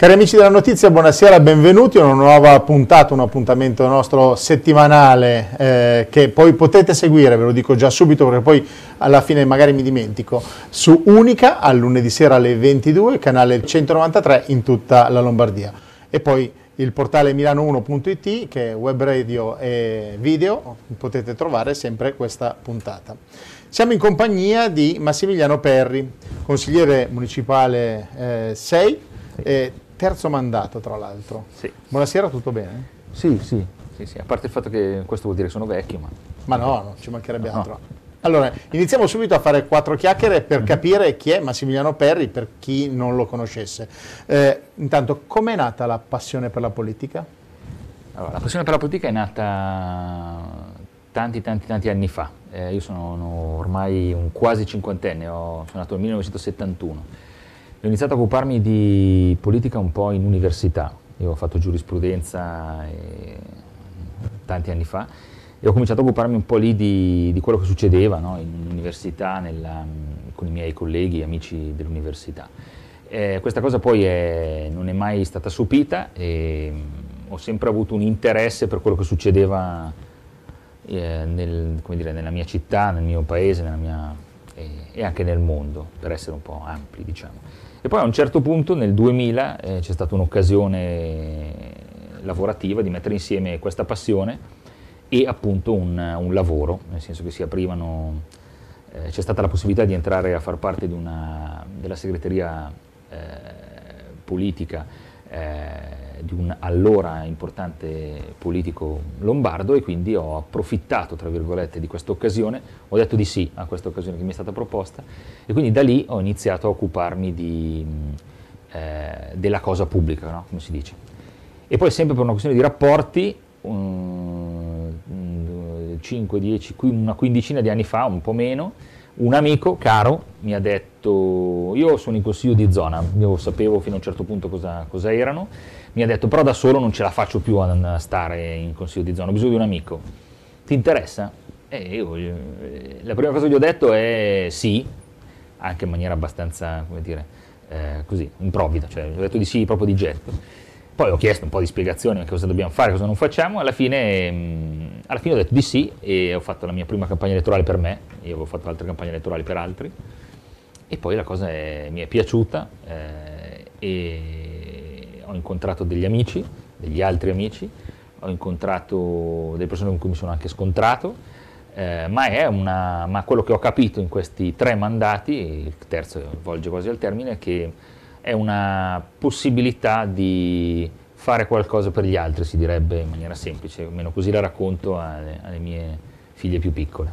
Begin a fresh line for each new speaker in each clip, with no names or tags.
Cari amici della notizia, buonasera, benvenuti a una nuova puntata, un appuntamento nostro settimanale eh, che poi potete seguire, ve lo dico già subito perché poi alla fine magari mi dimentico, su Unica al lunedì sera alle 22, canale 193 in tutta la Lombardia. E poi il portale milano1.it che è web radio e video, potete trovare sempre questa puntata. Siamo in compagnia di Massimiliano Perri, consigliere municipale eh, 6 eh, terzo mandato, tra l'altro.
Sì.
Buonasera, tutto bene?
Sì, sì, sì, sì, a parte il fatto che questo vuol dire che sono vecchio, ma...
Ma no, non ci mancherebbe no, altro. Allora, iniziamo subito a fare quattro chiacchiere per mm-hmm. capire chi è Massimiliano Perri, per chi non lo conoscesse. Eh, intanto, com'è nata la passione per la politica?
Allora, la passione per la politica è nata tanti, tanti, tanti anni fa. Eh, io sono ormai un quasi cinquantenne, ho, sono nato nel 1971 ho iniziato a occuparmi di politica un po' in università. Io ho fatto giurisprudenza e, tanti anni fa e ho cominciato a occuparmi un po' lì di, di quello che succedeva no? in università, nella, con i miei colleghi e amici dell'università. Eh, questa cosa poi è, non è mai stata sopita e ho sempre avuto un interesse per quello che succedeva eh, nel, dire, nella mia città, nel mio paese mia, eh, e anche nel mondo, per essere un po' ampli, diciamo. E poi a un certo punto, nel 2000, eh, c'è stata un'occasione lavorativa di mettere insieme questa passione e appunto un, un lavoro, nel senso che si aprivano, eh, c'è stata la possibilità di entrare a far parte una, della segreteria eh, politica eh, di un allora importante politico lombardo e quindi ho approfittato, tra virgolette, di questa occasione, ho detto di sì a questa occasione che mi è stata proposta e quindi da lì ho iniziato a occuparmi di, eh, della cosa pubblica, no? come si dice. E poi sempre per una questione di rapporti, um, 5, 10, una quindicina di anni fa, un po' meno, un amico caro mi ha detto, io sono in consiglio di zona, io sapevo fino a un certo punto cosa, cosa erano, mi ha detto però da solo non ce la faccio più a stare in consiglio di zona, ho bisogno di un amico. Ti interessa? E io, eh, la prima cosa che gli ho detto è sì, anche in maniera abbastanza, come dire, eh, così, improvvida, cioè ho detto di sì proprio di getto. Poi ho chiesto un po' di spiegazioni cosa dobbiamo fare, cosa non facciamo, alla fine, mh, mm, alla fine ho detto di sì e ho fatto la mia prima campagna elettorale per me, io avevo fatto altre campagne elettorali per altri, e poi la cosa è, mi è piaciuta eh, e ho incontrato degli amici, degli altri amici, ho incontrato delle persone con cui mi sono anche scontrato, eh, ma, una, ma, quello che ho capito in questi tre mandati, il terzo volge quasi al termine, è che è una possibilità di fare qualcosa per gli altri, si direbbe in maniera semplice, almeno così la racconto alle, alle mie figlie più piccole.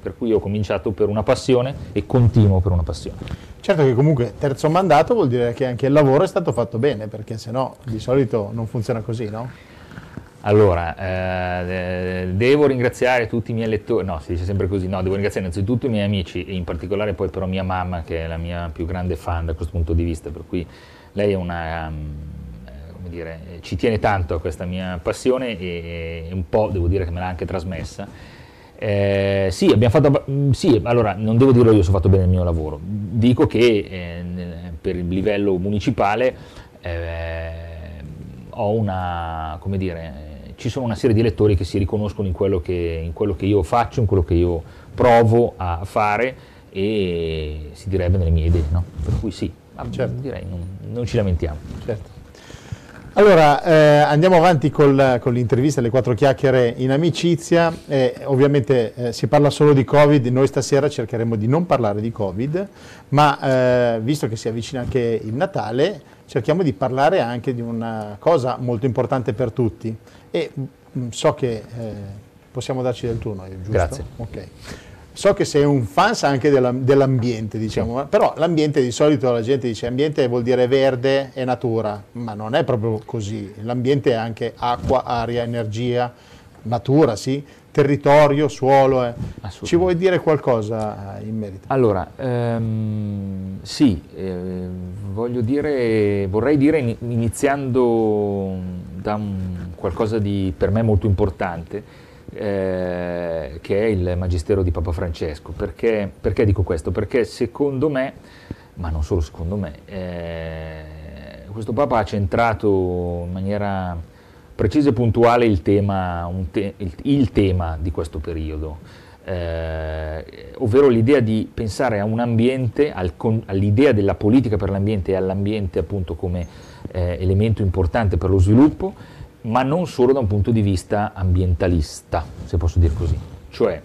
Per cui ho cominciato per una passione e continuo per una passione.
Certo che comunque terzo mandato vuol dire che anche il lavoro è stato fatto bene, perché se no di solito non funziona così, no?
Allora, eh, devo ringraziare tutti i miei lettori, no, si dice sempre così, no, devo ringraziare innanzitutto i miei amici e in particolare poi però mia mamma che è la mia più grande fan da questo punto di vista, per cui lei è una, um, dire, ci tiene tanto a questa mia passione e, un po' devo dire che me l'ha anche trasmessa eh, sì, abbiamo fatto, mm, sì, allora non devo dirlo io se ho fatto bene il mio lavoro, dico che eh, per il livello municipale eh, ho una, come dire, ci sono una serie di elettori che si riconoscono in quello che, in quello che io faccio, in quello che io provo a fare e si direbbe nelle mie idee, no? per cui sì, certo. direi non, non ci lamentiamo.
Certo. Allora, eh, andiamo avanti col, con l'intervista, le quattro chiacchiere in amicizia. Eh, ovviamente eh, si parla solo di Covid, noi stasera cercheremo di non parlare di Covid, ma eh, visto che si avvicina anche il Natale, cerchiamo di parlare anche di una cosa molto importante per tutti. E mh, mm, so che eh, possiamo darci del turno, giusto?
Grazie.
Okay. So che sei un fan anche dell'ambiente, diciamo, sì. però l'ambiente di solito la gente dice ambiente vuol dire verde e natura, ma non è proprio così. L'ambiente è anche acqua, aria, energia, natura, sì, territorio, suolo. Eh. Ci vuoi dire qualcosa in merito?
Allora, ehm, sì, eh, dire, vorrei dire iniziando da un, qualcosa di per me molto importante eh, che è il Magistero di Papa Francesco. Perché, perché, dico questo? Perché secondo me, ma non solo secondo me, eh, questo Papa ha centrato in maniera precisa e puntuale il tema, te, il, il tema di questo periodo, eh, ovvero l'idea di pensare a un ambiente, al, all'idea della politica per l'ambiente e all'ambiente appunto come eh, elemento importante per lo sviluppo, ma non solo da un punto di vista ambientalista, se posso dire così. Cioè,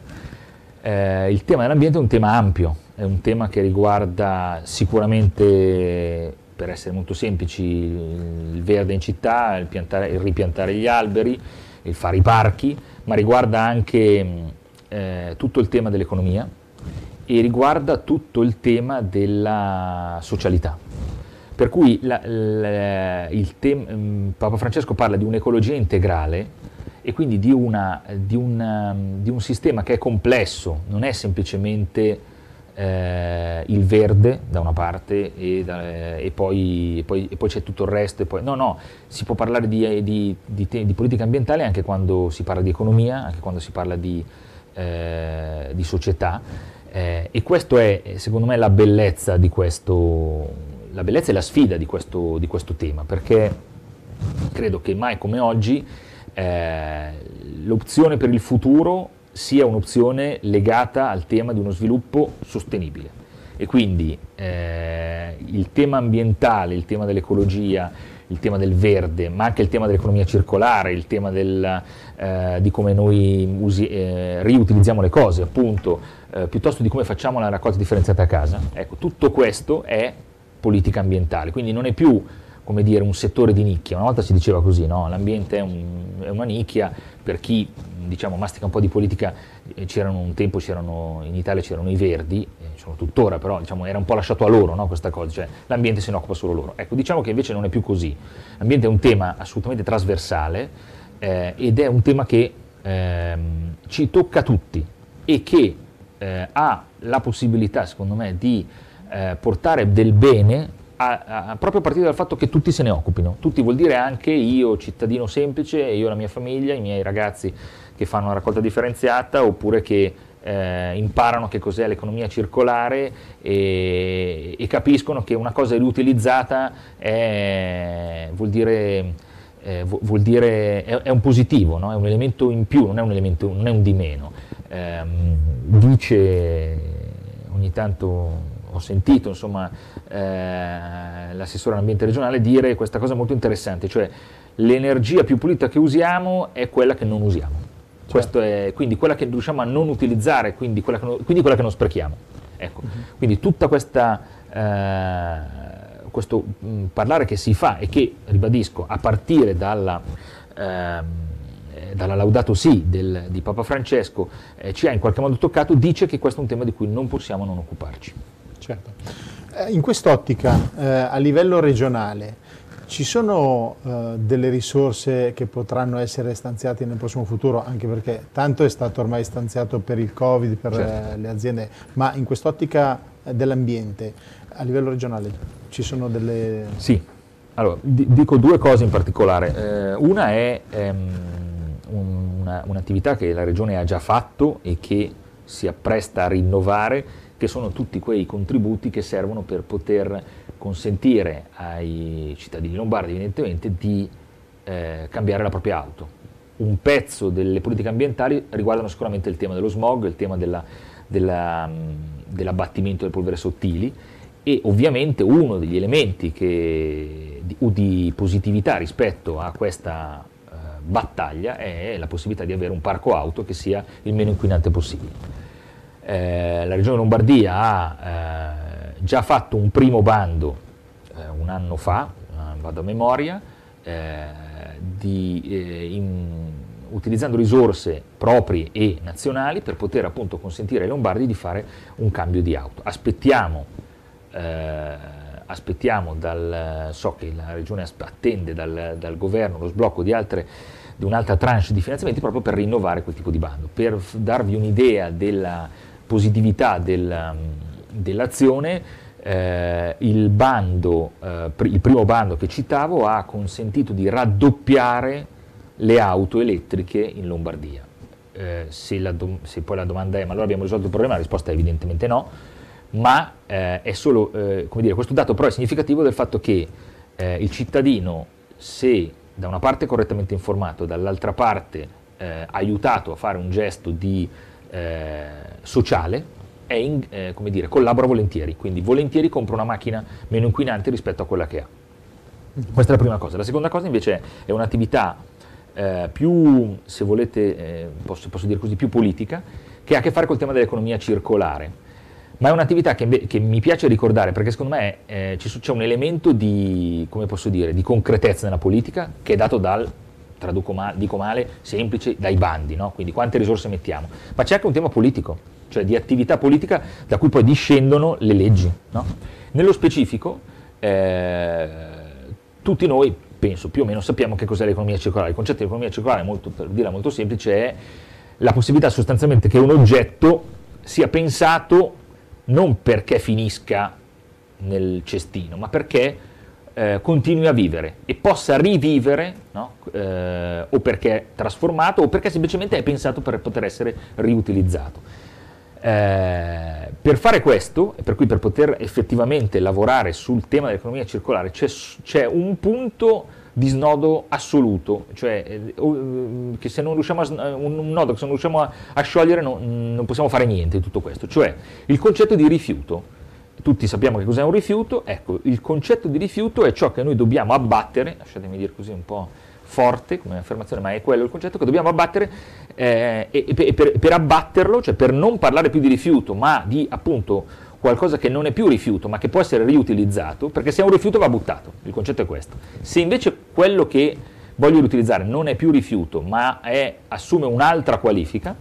eh, il tema dell'ambiente è un tema ampio, è un tema che riguarda sicuramente, per essere molto semplici, il verde in città, il, piantare, il ripiantare gli alberi, il fare i parchi, ma riguarda anche eh, tutto il tema dell'economia e riguarda tutto il tema della socialità. Per cui la, la, tem- mm, Papa Francesco parla di un'ecologia integrale e quindi di, una, di, un, di, un, sistema che è complesso, non è semplicemente eh, il verde da una parte e, da, e, poi, e, poi, e, poi, c'è tutto il resto. Poi, no, no, si può parlare di, di, politica ambientale anche quando si parla di economia, anche quando si parla di, eh, società. Eh, e questo è, secondo me, la bellezza di questo, la bellezza e la sfida di questo, questo tema, perché credo che mai come oggi eh, l'opzione per il futuro sia un'opzione legata al tema di uno sviluppo sostenibile. E quindi eh, il tema ambientale, il tema dell'ecologia, il tema del verde, ma anche il tema dell'economia circolare, il tema del, eh, di come noi usi, eh, riutilizziamo le cose, appunto, eh, piuttosto di come facciamo la raccolta differenziata a casa. Ecco, tutto questo è politica ambientale, quindi non è più come dire, un settore di nicchia. Una volta si diceva così, no? l'ambiente è, un, è, una nicchia, per chi diciamo, mastica un po' di politica, eh, c'erano un tempo, in Italia c'erano i verdi, eh, sono tuttora, però diciamo, era un po' lasciato a loro no? questa cosa, cioè l'ambiente se ne occupa solo loro. Ecco, diciamo che invece non è più così. L'ambiente è un tema assolutamente trasversale eh, ed è un tema che ehm, ci tocca tutti e che eh, ha la possibilità, secondo me, di eh, portare del bene a, a, proprio a partire dal fatto che tutti se ne occupino. Tutti vuol dire anche io, cittadino semplice, io e la mia famiglia, i miei ragazzi che fanno una raccolta differenziata oppure che eh, imparano che cos'è l'economia circolare e, e, capiscono che una cosa riutilizzata è, vuol dire, eh, vuol dire è, è, un positivo, no? è un elemento in più, non è un, elemento, non è un di meno. Eh, dice ogni tanto ho sentito insomma, eh, l'assessore all'ambiente regionale dire questa cosa molto interessante, cioè l'energia più pulita che usiamo è quella che non usiamo. Certo. È, quindi quella che riusciamo a non utilizzare, quindi quella che, non, quindi quella che non sprechiamo. Ecco. Uh-huh. Quindi tutta questa, eh, questo mh, mm, parlare che si fa e che, ribadisco, a partire dalla, eh, dalla Laudato Si del, di Papa Francesco eh, ci ha in qualche modo toccato, dice che questo è un tema di cui non possiamo non occuparci.
Certo. Eh, in quest'ottica, eh, a livello regionale, ci sono uh, delle risorse che potranno essere stanziate nel prossimo futuro, anche perché tanto è stato ormai stanziato per il Covid, per certo. uh, le aziende, ma in quest'ottica uh, dell'ambiente, a livello regionale, ci sono delle...
Sì, allora, dico due cose in particolare. Eh, una è ehm, una, un'attività che la Regione ha già fatto e che si appresta a rinnovare, che sono tutti quei contributi che servono per poter consentire ai cittadini lombardi evidentemente di eh, cambiare la propria auto. Un pezzo delle politiche ambientali riguardano sicuramente il tema dello smog, il tema della, della, dell'abbattimento delle polvere sottili e ovviamente uno degli elementi che, di, di, positività rispetto a questa eh, battaglia è la possibilità di avere un parco auto che sia il meno inquinante possibile. Eh, la Regione Lombardia ha eh, già fatto un primo bando eh, un anno fa, vado a memoria, eh, di, in, utilizzando risorse proprie e nazionali per poter appunto consentire ai lombardi di fare un cambio di auto. Aspettiamo, aspettiamo dal, so che la Regione attende dal, dal governo lo sblocco di altre di un'altra tranche di finanziamenti proprio per rinnovare quel tipo di bando. Per darvi un'idea della positività del, um, dell'azione, eh, il, bando, eh, il primo bando che citavo ha consentito di raddoppiare le auto elettriche in Lombardia. Eh, se, do- se, poi la domanda è ma allora abbiamo risolto il problema, la risposta è evidentemente no, ma eh, è solo, eh, come dire, questo dato però è significativo del fatto che eh, il cittadino, se da una parte correttamente informato, dall'altra parte aiutato a fare un gesto di eh, sociale, in, eh, dire, collabora volentieri, quindi volentieri compra una macchina meno inquinante rispetto a quella che ha. Questa è la prima cosa. La seconda cosa invece è un'attività eh, più, se volete, eh, posso, posso, dire così, più politica, che ha a che fare col tema dell'economia circolare. Ma è un'attività che, che, mi piace ricordare perché secondo me eh, c'è un elemento di, dire, di, concretezza nella politica che è dato dal, traduco male, dico male, semplice, dai bandi, no? quindi quante risorse mettiamo. Ma c'è anche un tema politico, cioè di attività politica da cui poi discendono le leggi. No? Nello specifico, eh, tutti noi, penso più o meno, sappiamo che cos'è l'economia circolare. Il concetto di economia circolare, molto, per dirla molto semplice, è la possibilità sostanzialmente che un oggetto sia pensato non perché finisca nel cestino, ma perché eh, continui a vivere e possa rivivere, no? eh, o perché è trasformato, o perché semplicemente è pensato per poter essere riutilizzato. Eh, per fare questo, per cui per poter effettivamente lavorare sul tema dell'economia circolare, c'è, c'è un punto di snodo assoluto, cioè eh, eh, che se non riusciamo a, un nodo che se non riusciamo a, a sciogliere no, non possiamo fare niente di tutto questo, cioè il concetto di rifiuto. Tutti sappiamo che cos'è un rifiuto, ecco, il concetto di rifiuto è ciò che noi dobbiamo abbattere, lasciatemi dire così un po' forte come affermazione, ma è quello il concetto che dobbiamo abbattere eh, e, e per, per abbatterlo, cioè per non parlare più di rifiuto, ma di appunto qualcosa che non è più rifiuto ma che può essere riutilizzato, perché se è un rifiuto va buttato, il concetto è questo. Se invece quello che voglio riutilizzare non è più rifiuto ma è, assume un'altra qualifica,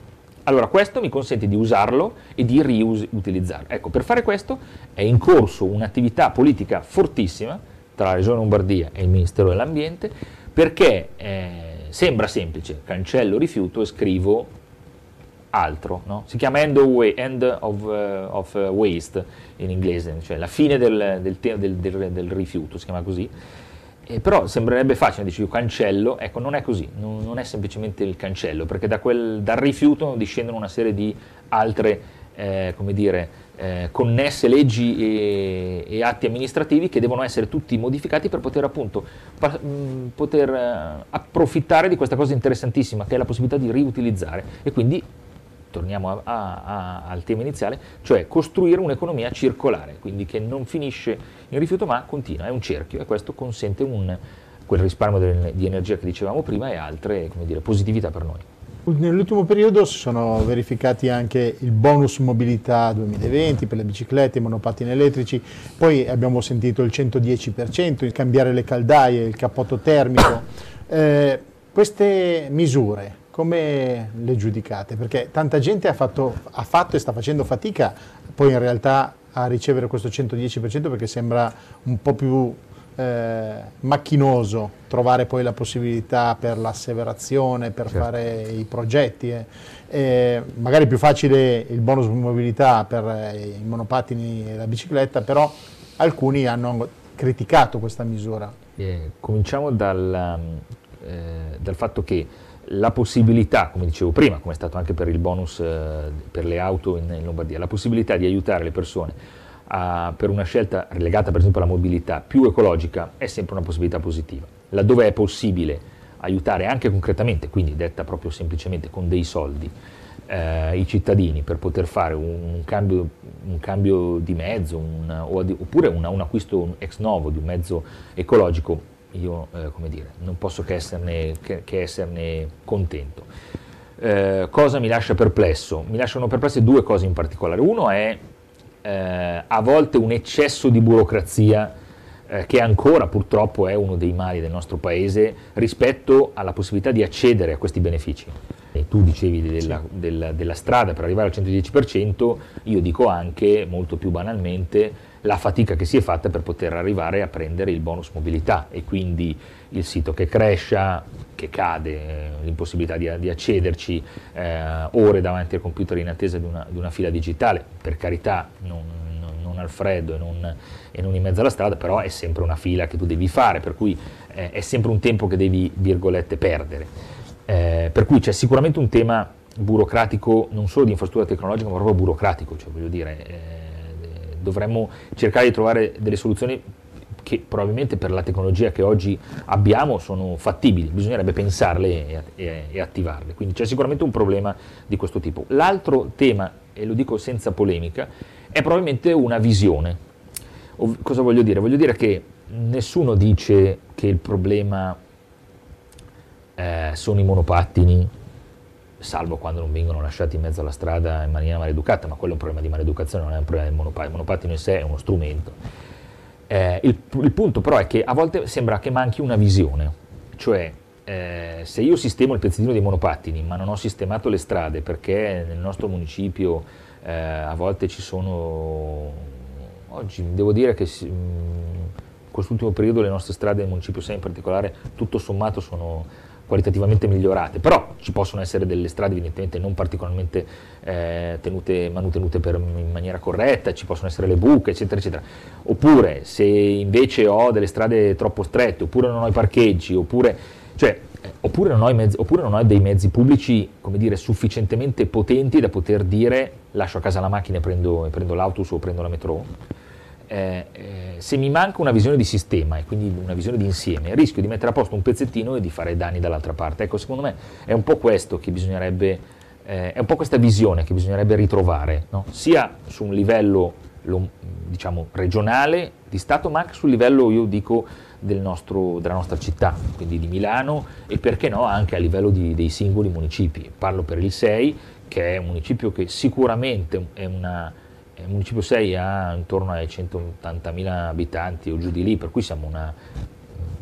allora questo mi consente di usarlo e di riutilizzarlo. Ecco, per fare questo è in corso un'attività politica fortissima tra la Regione Lombardia e il Ministero dell'Ambiente, perché eh, sembra semplice, cancello rifiuto e scrivo altro, no? si chiama end, of, way, end of, uh, of waste in inglese, cioè la fine del, del, del, del rifiuto, si chiama così, eh, però sembrerebbe facile, dici io cancello, ecco non è così, non, non è semplicemente il cancello, perché da quel, dal rifiuto discendono una serie di altre, eh, come dire, eh, connesse leggi e, e, atti amministrativi che devono essere tutti modificati per poter appunto pa, mh, poter, uh, approfittare di questa cosa interessantissima che è la possibilità di riutilizzare e quindi torniamo a, a, a, al tema iniziale, cioè costruire un'economia circolare, quindi che non finisce in rifiuto ma continua, è un cerchio e questo consente un, quel risparmio di energia che dicevamo prima e altre dire, positività per noi.
Nell'ultimo periodo si sono verificati anche il bonus mobilità 2020 per le biciclette, i monopattini elettrici, poi abbiamo sentito il 110%, il cambiare le caldaie, il cappotto termico. Eh, queste misure come le giudicate? Perché tanta gente ha fatto, ha fatto, e sta facendo fatica poi in realtà a ricevere questo 110% perché sembra un po' più eh, macchinoso trovare poi la possibilità per l'asseverazione, per certo. fare i progetti. Eh. Eh, magari è più facile il bonus mobilità per eh, i monopattini e la bicicletta, però alcuni hanno criticato questa misura.
Eh, cominciamo dal, eh, dal fatto che la possibilità, come dicevo prima, come è stato anche per il bonus eh, per le auto in, in, Lombardia, la possibilità di aiutare le persone a, per una scelta legata per esempio alla mobilità più ecologica è sempre una possibilità positiva. Laddove è possibile aiutare anche concretamente, quindi detta proprio semplicemente con dei soldi, eh, i cittadini per poter fare un, un, cambio, un cambio, di mezzo un, oppure un, un acquisto ex novo di un mezzo ecologico io eh, come dire, non posso che esserne, che, che esserne contento. Eh, cosa mi lascia perplesso? Mi lasciano perplesse due cose in particolare. Uno è eh, a volte un eccesso di burocrazia eh, che ancora purtroppo è uno dei mali del nostro paese rispetto alla possibilità di accedere a questi benefici. E tu dicevi della, sì. della, della strada per arrivare al 110%, io dico anche molto più banalmente la fatica che si è fatta per poter arrivare a prendere il bonus mobilità e quindi il sito che cresce, che cade, eh, l'impossibilità di, di accederci, eh, ore davanti al computer in attesa di una, di una fila digitale, per carità non, non, al freddo e non, e non, in mezzo alla strada, però è sempre una fila che tu devi fare, per cui eh, è sempre un tempo che devi, virgolette, perdere. Eh, per cui c'è sicuramente un tema burocratico, non solo di infrastruttura tecnologica, ma proprio burocratico, cioè voglio dire eh, dovremmo cercare di trovare delle soluzioni che probabilmente per la tecnologia che oggi abbiamo sono fattibili, bisognerebbe pensarle e, e, e attivarle, quindi c'è sicuramente un problema di questo tipo. L'altro tema, e lo dico senza polemica, è probabilmente una visione. O, cosa voglio dire? Voglio dire che nessuno dice che il problema eh, sono i monopattini, salvo quando non vengono lasciati in mezzo alla strada in maniera maleducata, ma quello è un problema di maleducazione, non è un problema del monopattino. Il monopattino in sé è uno strumento. Eh, il, il, punto però è che a volte sembra che manchi una visione, cioè eh, se io sistemo il pezzettino dei monopattini ma non ho sistemato le strade perché nel nostro municipio eh, a volte ci sono, oggi devo dire che in quest'ultimo periodo le nostre strade nel municipio 6 in particolare tutto sommato sono qualitativamente migliorate, però ci possono essere delle strade evidentemente non particolarmente eh, tenute, manutenute per, in maniera corretta, ci possono essere le buche, eccetera, eccetera. Oppure se invece ho delle strade troppo strette, oppure non ho i parcheggi, oppure, cioè, eh, oppure, non, ho mezzi, oppure non ho dei mezzi pubblici dire, sufficientemente potenti da poter dire lascio a casa la macchina e prendo, prendo l'autobus o prendo la metro, eh, eh, se mi manca una visione di sistema e quindi una visione di insieme, rischio di mettere a posto un pezzettino e di fare danni dall'altra parte. Ecco, secondo me è un po' questo che bisognerebbe, eh, è un po' questa visione che bisognerebbe ritrovare, no? sia su un livello lo, diciamo, regionale di Stato, ma anche sul livello, io dico, del nostro, della nostra città, quindi di Milano e perché no anche a livello di, dei singoli municipi. Parlo per il 6, che è un municipio che sicuramente è una il municipio 6 ha intorno ai 180.000 abitanti o giù di lì, per cui siamo una,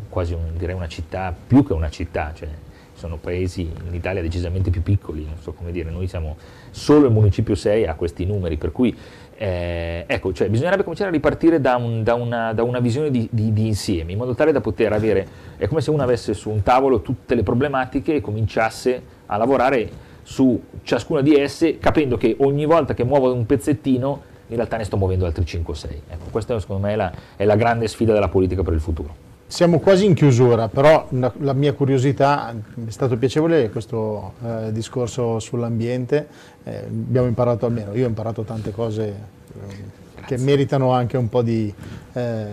quasi un, una città, più che una città, cioè sono paesi in Italia decisamente più piccoli, non so come dire, noi siamo, solo il municipio 6 ha questi numeri, per cui eh, ecco, cioè, bisognerebbe cominciare a ripartire da, un, da, una, da una, visione di, di, di, insieme, in modo tale da poter avere, è come se uno avesse su un tavolo tutte le problematiche e cominciasse a lavorare su ciascuna di esse, capendo che ogni volta che muovo un pezzettino in realtà ne sto muovendo altri 5-6. Ecco, questa secondo me è la, è la, grande sfida della politica per il futuro.
Siamo quasi in chiusura, però la, la mia curiosità, è stato piacevole questo eh, discorso sull'ambiente, eh, abbiamo imparato almeno, io ho imparato tante cose eh, che meritano anche un po' di eh,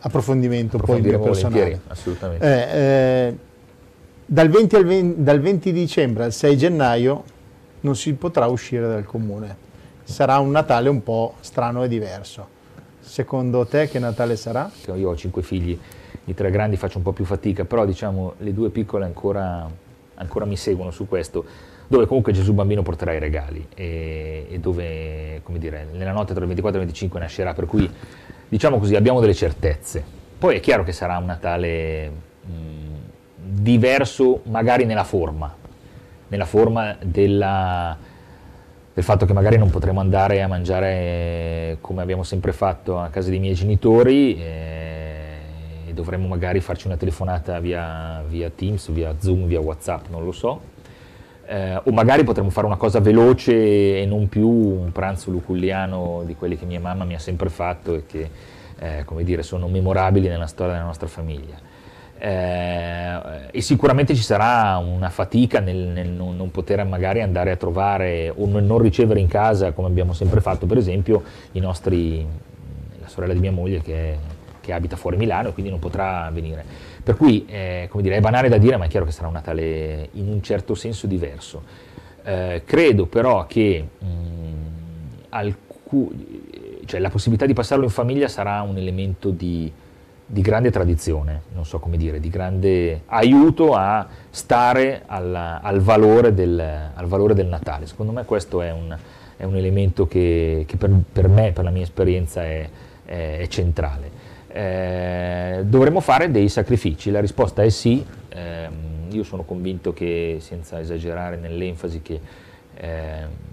approfondimento poi personale.
Assolutamente.
Dal 20, 20, dal 20 dicembre al 6 gennaio non si potrà uscire dal comune. Sarà un Natale un po' strano e diverso. Secondo te che Natale sarà?
Io ho cinque figli, i tre grandi faccio un po' più fatica, però diciamo le due piccole ancora, ancora mi seguono su questo, dove comunque Gesù Bambino porterà i regali e, e dove, come dire, nella notte tra il 24 e il 25 nascerà, per cui diciamo così abbiamo delle certezze. Poi è chiaro che sarà un Natale... Mh, diverso magari nella forma, nella forma della, del fatto che magari non potremo andare a mangiare come abbiamo sempre fatto a casa dei miei genitori eh, e dovremmo magari farci una telefonata via, via, Teams, via Zoom, via Whatsapp, non lo so. Eh, o magari potremmo fare una cosa veloce e non più un pranzo luculliano di quelli che mia mamma mi ha sempre fatto e che eh, come dire, sono memorabili nella storia della nostra famiglia eh, e sicuramente ci sarà una fatica nel, nel non, non, poter magari andare a trovare o non ricevere in casa, come abbiamo sempre fatto, per esempio, nostri, la sorella di mia moglie che, che abita fuori Milano e quindi non potrà venire. Per cui eh, dire, è banale da dire, ma è chiaro che sarà un Natale in un certo senso diverso. Eh, credo però che mh, alcu- cioè, la possibilità di passarlo in famiglia sarà un elemento di, di grande tradizione, non so come dire, di grande aiuto a stare al, al, valore, del, al valore, del, Natale. Secondo me questo è un, è un elemento che, che per, per, me, per la mia esperienza, è, è, è centrale. Eh, dovremmo fare dei sacrifici, la risposta è sì, eh, io sono convinto che, senza esagerare nell'enfasi, che eh,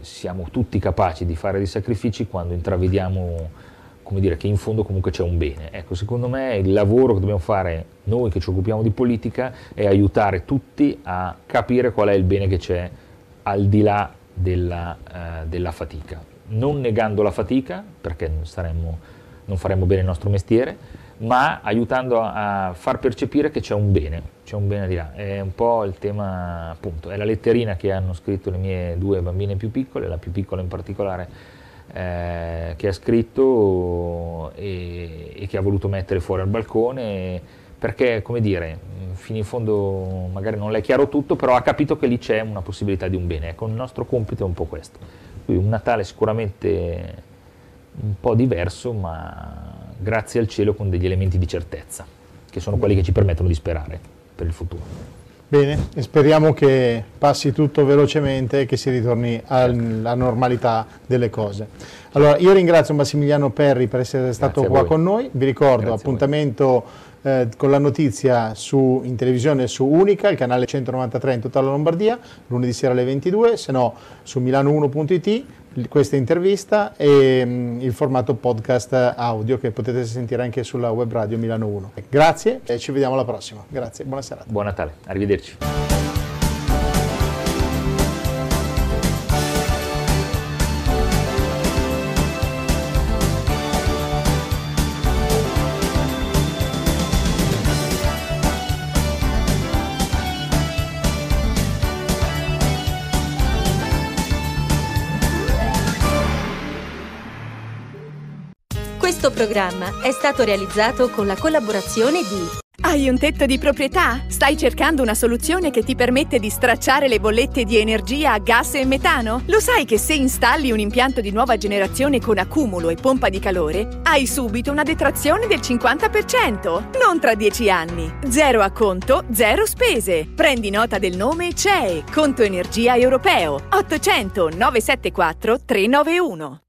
siamo tutti capaci di fare dei sacrifici quando intravediamo come dire, che in fondo comunque c'è un bene. Ecco, secondo me il lavoro che dobbiamo fare noi che ci occupiamo di politica è aiutare tutti a capire qual è il bene che c'è al di là della, uh, della fatica, non negando la fatica, perché saremmo, non faremmo bene il nostro mestiere, ma aiutando a far percepire che c'è un bene, c'è un bene di là. È un po' il tema, appunto, è la letterina che hanno scritto le mie due bambine più piccole, la più piccola in particolare eh, che ha scritto e, e, che ha voluto mettere fuori al balcone perché, come dire, fino in fondo magari non le è chiaro tutto, però ha capito che lì c'è una possibilità di un bene. Ecco, il nostro compito è un po' questo. Quindi un Natale sicuramente un po' diverso, ma grazie al cielo con degli elementi di certezza, che sono quelli che ci permettono di sperare per il futuro.
Bene, e speriamo che passi tutto velocemente e che si ritorni alla normalità delle cose. Allora, io ringrazio Massimiliano Perri per essere stato qua con noi, vi ricordo Grazie appuntamento eh, con la notizia su, in televisione su Unica, il canale 193 in tutta la Lombardia, lunedì sera alle 22, se no su milano1.it questa intervista e mm, il formato podcast audio che potete sentire anche sulla web radio Milano 1. Grazie e ci vediamo alla prossima. Grazie, buona serata.
Buon Natale, arrivederci.
Programma è stato realizzato con la collaborazione di
hai un tetto di proprietà? Stai cercando una soluzione che ti permette di stracciare le bollette di energia a gas e metano? Lo sai che se installi un impianto di nuova generazione con accumulo e pompa di calore, hai subito una detrazione del 50%? Non tra 10 anni. Zero a conto, zero spese. Prendi nota del nome CEE, Conto Energia Europeo. 800 974 391.